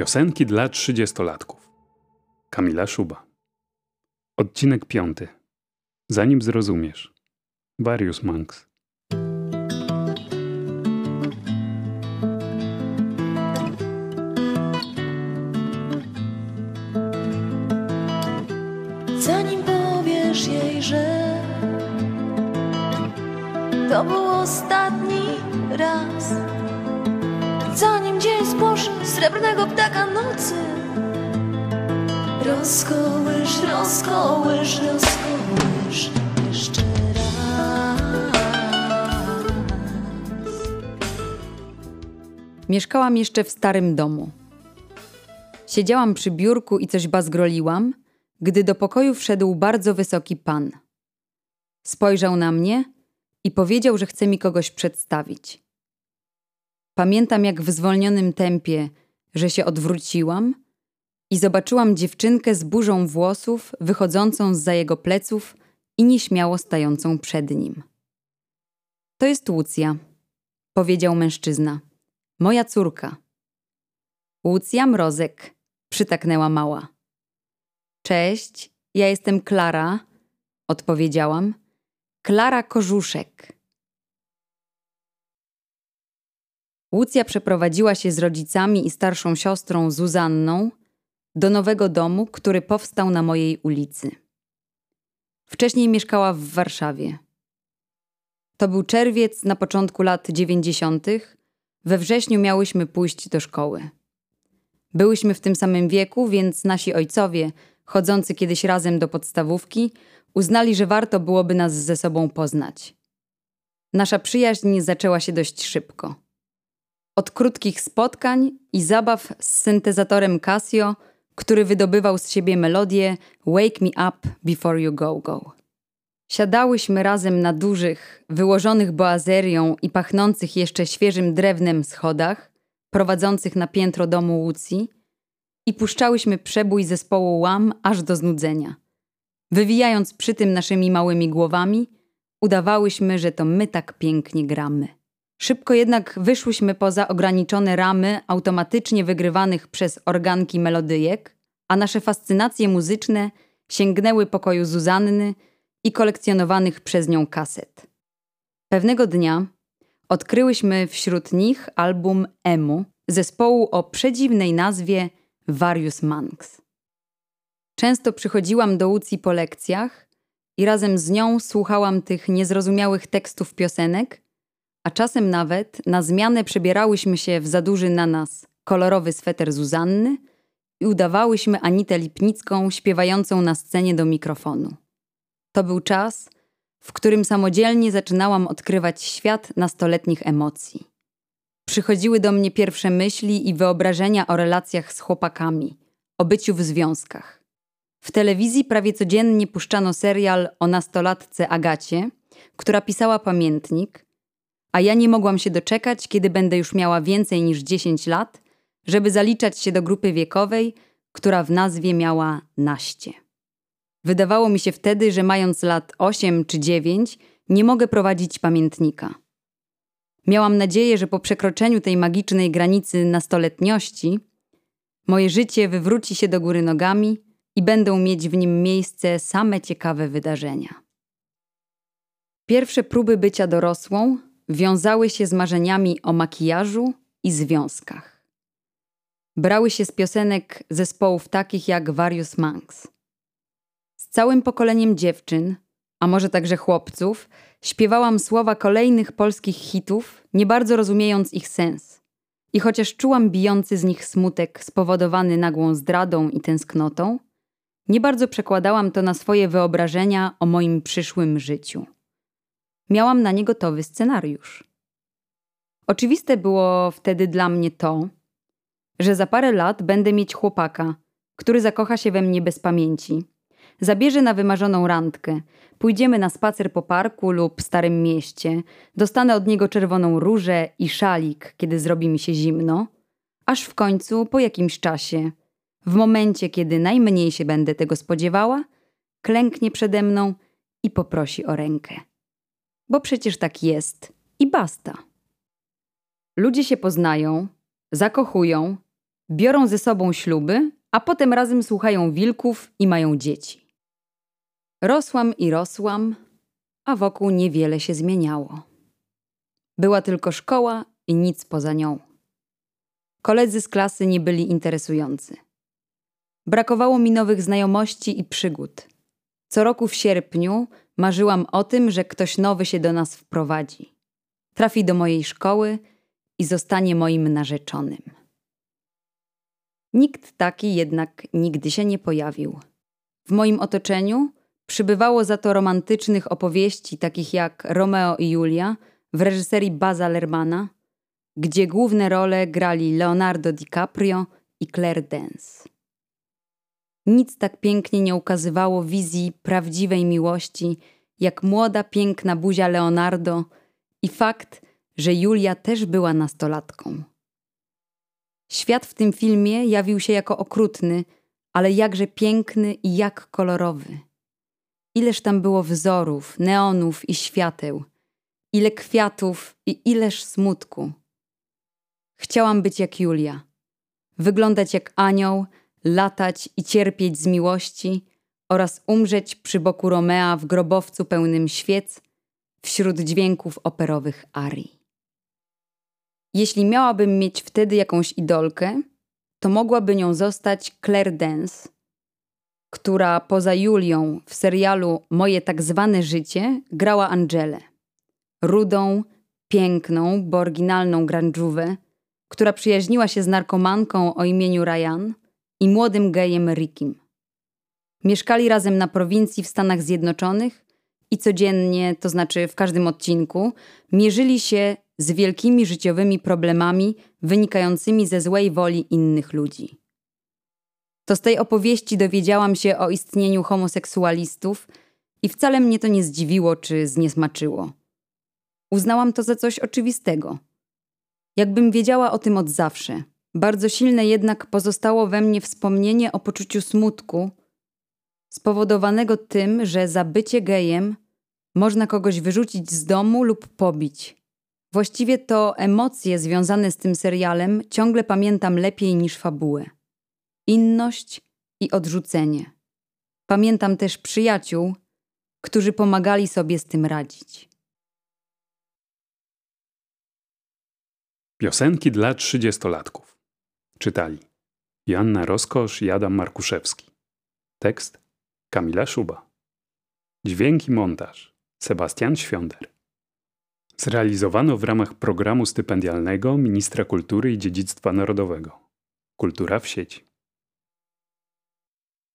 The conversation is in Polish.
Piosenki dla trzydziestolatków. Kamila Szuba. Odcinek piąty. Zanim zrozumiesz. Various Monks. Zanim powiesz jej, że to był ostatni raz. Srebrnego ptaka nocy, rozkołysz, rozkołysz, rozkołysz jeszcze raz. Mieszkałam jeszcze w starym domu. Siedziałam przy biurku i coś bazgroliłam, gdy do pokoju wszedł bardzo wysoki pan. Spojrzał na mnie i powiedział, że chce mi kogoś przedstawić. Pamiętam jak w zwolnionym tempie, że się odwróciłam i zobaczyłam dziewczynkę z burzą włosów wychodzącą z za jego pleców i nieśmiało stającą przed nim. To jest Łucja, powiedział mężczyzna. Moja córka. Łucja Mrozek, przytaknęła mała. Cześć, ja jestem Klara, odpowiedziałam. Klara Korzuszek. Łucja przeprowadziła się z rodzicami i starszą siostrą Zuzanną do nowego domu, który powstał na mojej ulicy. Wcześniej mieszkała w Warszawie. To był czerwiec na początku lat dziewięćdziesiątych. We wrześniu miałyśmy pójść do szkoły. Byłyśmy w tym samym wieku, więc nasi ojcowie, chodzący kiedyś razem do podstawówki, uznali, że warto byłoby nas ze sobą poznać. Nasza przyjaźń zaczęła się dość szybko. Od krótkich spotkań i zabaw z syntezatorem Casio, który wydobywał z siebie melodię Wake Me Up Before You Go Go. Siadałyśmy razem na dużych, wyłożonych boazerią i pachnących jeszcze świeżym drewnem schodach, prowadzących na piętro domu Łucji i puszczałyśmy przebój zespołu łam aż do znudzenia. Wywijając przy tym naszymi małymi głowami, udawałyśmy, że to my tak pięknie gramy. Szybko jednak wyszłyśmy poza ograniczone ramy automatycznie wygrywanych przez organki melodyjek, a nasze fascynacje muzyczne sięgnęły pokoju Zuzanny i kolekcjonowanych przez nią kaset. Pewnego dnia odkryłyśmy wśród nich album Emu, zespołu o przedziwnej nazwie Various Monks. Często przychodziłam do Łucji po lekcjach i razem z nią słuchałam tych niezrozumiałych tekstów piosenek, a czasem nawet na zmianę przebierałyśmy się w za duży na nas kolorowy sweter Zuzanny i udawałyśmy Anitę Lipnicką śpiewającą na scenie do mikrofonu. To był czas, w którym samodzielnie zaczynałam odkrywać świat nastoletnich emocji. Przychodziły do mnie pierwsze myśli i wyobrażenia o relacjach z chłopakami, o byciu w związkach. W telewizji prawie codziennie puszczano serial o nastolatce Agacie, która pisała pamiętnik, a ja nie mogłam się doczekać, kiedy będę już miała więcej niż 10 lat, żeby zaliczać się do grupy wiekowej, która w nazwie miała naście. Wydawało mi się wtedy, że mając lat 8 czy 9, nie mogę prowadzić pamiętnika. Miałam nadzieję, że po przekroczeniu tej magicznej granicy nastoletniości moje życie wywróci się do góry nogami i będą mieć w nim miejsce same ciekawe wydarzenia. Pierwsze próby bycia dorosłą wiązały się z marzeniami o makijażu i związkach. Brały się z piosenek zespołów takich jak Various Monks. Z całym pokoleniem dziewczyn, a może także chłopców, śpiewałam słowa kolejnych polskich hitów, nie bardzo rozumiejąc ich sens. I chociaż czułam bijący z nich smutek spowodowany nagłą zdradą i tęsknotą, nie bardzo przekładałam to na swoje wyobrażenia o moim przyszłym życiu. Miałam na nie gotowy scenariusz. Oczywiste było wtedy dla mnie to, że za parę lat będę mieć chłopaka, który zakocha się we mnie bez pamięci. Zabierze na wymarzoną randkę, pójdziemy na spacer po parku lub starym mieście, dostanę od niego czerwoną różę i szalik, kiedy zrobi mi się zimno, aż w końcu, po jakimś czasie, w momencie, kiedy najmniej się będę tego spodziewała, klęknie przede mną i poprosi o rękę. Bo przecież tak jest i basta. Ludzie się poznają, zakochują, biorą ze sobą śluby, a potem razem słuchają wilków i mają dzieci. Rosłam i rosłam, a wokół niewiele się zmieniało. Była tylko szkoła i nic poza nią. Koledzy z klasy nie byli interesujący. Brakowało mi nowych znajomości i przygód. Co roku w sierpniu marzyłam o tym, że ktoś nowy się do nas wprowadzi. Trafi do mojej szkoły i zostanie moim narzeczonym. Nikt taki jednak nigdy się nie pojawił. W moim otoczeniu przybywało za to romantycznych opowieści, takich jak Romeo i Julia w reżyserii Baza Lermana, gdzie główne role grali Leonardo DiCaprio i Claire Dance. Nic tak pięknie nie ukazywało wizji prawdziwej miłości, jak młoda, piękna buzia Leonardo i fakt, że Julia też była nastolatką. Świat w tym filmie jawił się jako okrutny, ale jakże piękny i jak kolorowy. Ileż tam było wzorów, neonów i świateł, ile kwiatów i ileż smutku. Chciałam być jak Julia, wyglądać jak anioł, latać i cierpieć z miłości oraz umrzeć przy boku Romea w grobowcu pełnym świec wśród dźwięków operowych arii. Jeśli miałabym mieć wtedy jakąś idolkę, to mogłaby nią zostać Claire Dance, która poza Julią w serialu Moje tak zwane życie grała Angelę. Rudą, piękną, bo oryginalną grandżuwę, która przyjaźniła się z narkomanką o imieniu Ryan i młodym gejem Rickim. Mieszkali razem na prowincji w Stanach Zjednoczonych i codziennie, to znaczy w każdym odcinku, mierzyli się z wielkimi życiowymi problemami wynikającymi ze złej woli innych ludzi. To z tej opowieści dowiedziałam się o istnieniu homoseksualistów i wcale mnie to nie zdziwiło czy zniesmaczyło. Uznałam to za coś oczywistego. Jakbym wiedziała o tym od zawsze. Bardzo silne jednak pozostało we mnie wspomnienie o poczuciu smutku, spowodowanego tym, że za bycie gejem można kogoś wyrzucić z domu lub pobić. Właściwie to emocje związane z tym serialem ciągle pamiętam lepiej niż fabułę. Inność i odrzucenie. Pamiętam też przyjaciół, którzy pomagali sobie z tym radzić. Piosenki dla trzydziestolatków. Czytali Joanna Roskosz i Adam Markuszewski. Tekst Kamila Szuba. Dźwięk i montaż Sebastian Świąder. Zrealizowano w ramach programu stypendialnego Ministra Kultury i Dziedzictwa Narodowego. Kultura w sieci.